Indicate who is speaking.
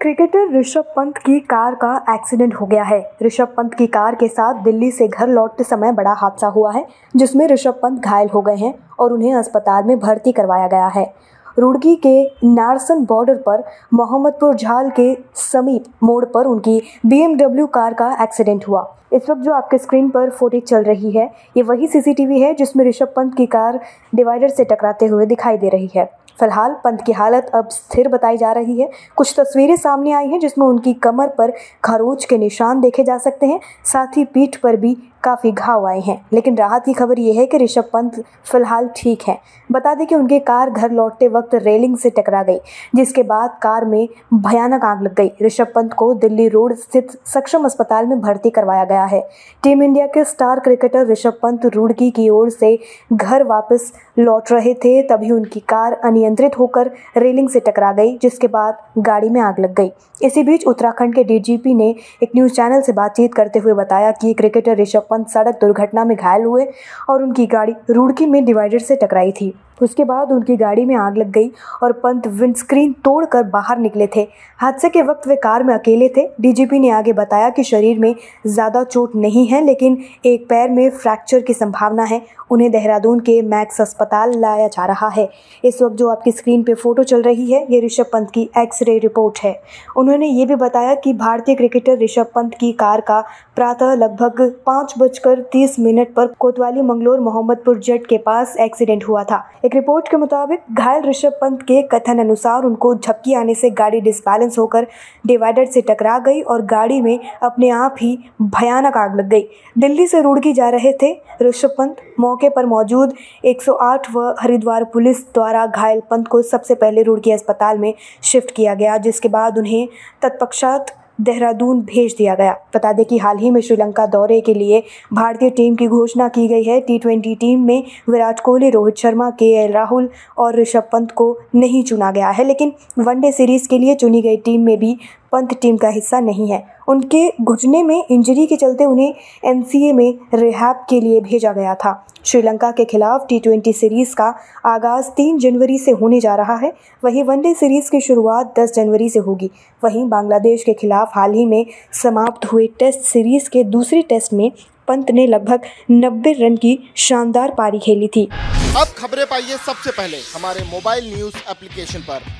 Speaker 1: Cricketer Rishabh Pant की car का accident हो गया है। ऋषभ पंत की कार के साथ दिल्ली से घर लौटते समय बड़ा हादसा हुआ है, जिसमें ऋषभ पंत घायल हो गए हैं और उन्हें अस्पताल में भर्ती करवाया गया है। रुड़की के नारसन बॉर्डर पर मोहम्मदपुर झाल के समीप मोड़ पर उनकी बीएमडब्ल्यू कार का एक्सीडेंट हुआ। इस वक्त जो आपके स्क्रीन पर फुटेज चल रही है, ये वही सीसीटीवी है जिसमें ऋषभ पंत की कार डिवाइडर से टकराते हुए दिखाई दे रही है। फ़िलहाल पंत की हालत अब स्थिर बताई जा रही है। कुछ तस्वीरें सामने आई हैं जिसमें उनकी कमर पर खरोच के निशान देखे जा सकते हैं। साथ ही पीठ पर भी काफ़ी घाव आए हैं। लेकिन राहत की खबर यह है कि ऋषभ पंत फ़िलहाल ठीक हैं। बता दें कि उनकी कार घर लौटते वक्त रेलिंग से टकरा गई, जिसके बाद कार में भयानक आग लग गई। ऋषभ पंत को दिल्ली रोड स्थित सक्षम अस्पताल में भर्ती करवाया गया है। टीम इंडिया के स्टार क्रिकेटर ऋषभ पंत रुड़की की ओर से घर वापस लौट रहे थे, तभी उनकी कार अनियंत्रित होकर रेलिंग से टकरा गई, जिसके बाद गाड़ी में आग लग गई। इसी बीच उत्तराखंड के डीजीपी ने एक न्यूज़ चैनल से बातचीत करते हुए बताया कि क्रिकेटर ऋषभ पंत सड़क दुर्घटना में घायल हुए और उनकी गाड़ी रुड़की में डिवाइडर से टकराई थी। उसके बाद उनकी गाड़ी में आग लग गई और पंत विंडस्क्रीन तोड़कर बाहर निकले थे। हादसे के वक्त वे कार में अकेले थे। डीजीपी ने आगे बताया कि शरीर में ज़्यादा चोट नहीं है, लेकिन एक पैर में फ्रैक्चर की संभावना है। उन्हें देहरादून के मैक्स अस्पताल लाया जा रहा है। इस वक्त जो आपकी स्क्रीन पर फ़ोटो चल रही है, ये ऋषभ पंत की एक्सरे रिपोर्ट है। उन्होंने ये भी बताया कि भारतीय क्रिकेटर ऋषभ पंत की कार का प्रातः लगभग पाँच बजकर तीस मिनट पर कोतवाली मंगलोर मोहम्मदपुर जेट के पास एक्सीडेंट हुआ था। एक रिपोर्ट के मुताबिक, घायल ऋषभ पंत के कथन अनुसार उनको झपकी आने से गाड़ी डिसबैलेंस होकर डिवाइडर से टकरा गई और गाड़ी में अपने आप ही भयानक आग लग गई। दिल्ली से रुड़की जा रहे थे ऋषभ पंत। मौके पर मौजूद 108 व हरिद्वार पुलिस द्वारा घायल पंत को सबसे पहले रुड़की अस्पताल में शिफ्ट किया गया, जिसके बाद उन्हें तत्पश्चात देहरादून भेज दिया गया। बता दें कि हाल ही में श्रीलंका दौरे के लिए भारतीय टीम की घोषणा की गई है। टी टीम में विराट कोहली, रोहित शर्मा, के एल राहुल और ऋषभ पंत को नहीं चुना गया है। लेकिन वनडे सीरीज़ के लिए चुनी गई टीम में भी पंत टीम का हिस्सा नहीं है। उनके घुटने में इंजरी के चलते उन्हें एनसीए में रिहैब के लिए भेजा गया था। श्रीलंका के खिलाफ टी सीरीज़ का आगाज़ तीन जनवरी से होने जा रहा है। वहीं वनडे सीरीज़ की शुरुआत दस जनवरी से होगी। वहीं बांग्लादेश के खिलाफ हाल ही में समाप्त हुए टेस्ट सीरीज़ के दूसरे टेस्ट में पंत ने लगभग 90 रन की शानदार पारी खेली थी।
Speaker 2: अब खबरें पाइए सबसे पहले हमारे मोबाइल न्यूज़ एप्लीकेशन पर।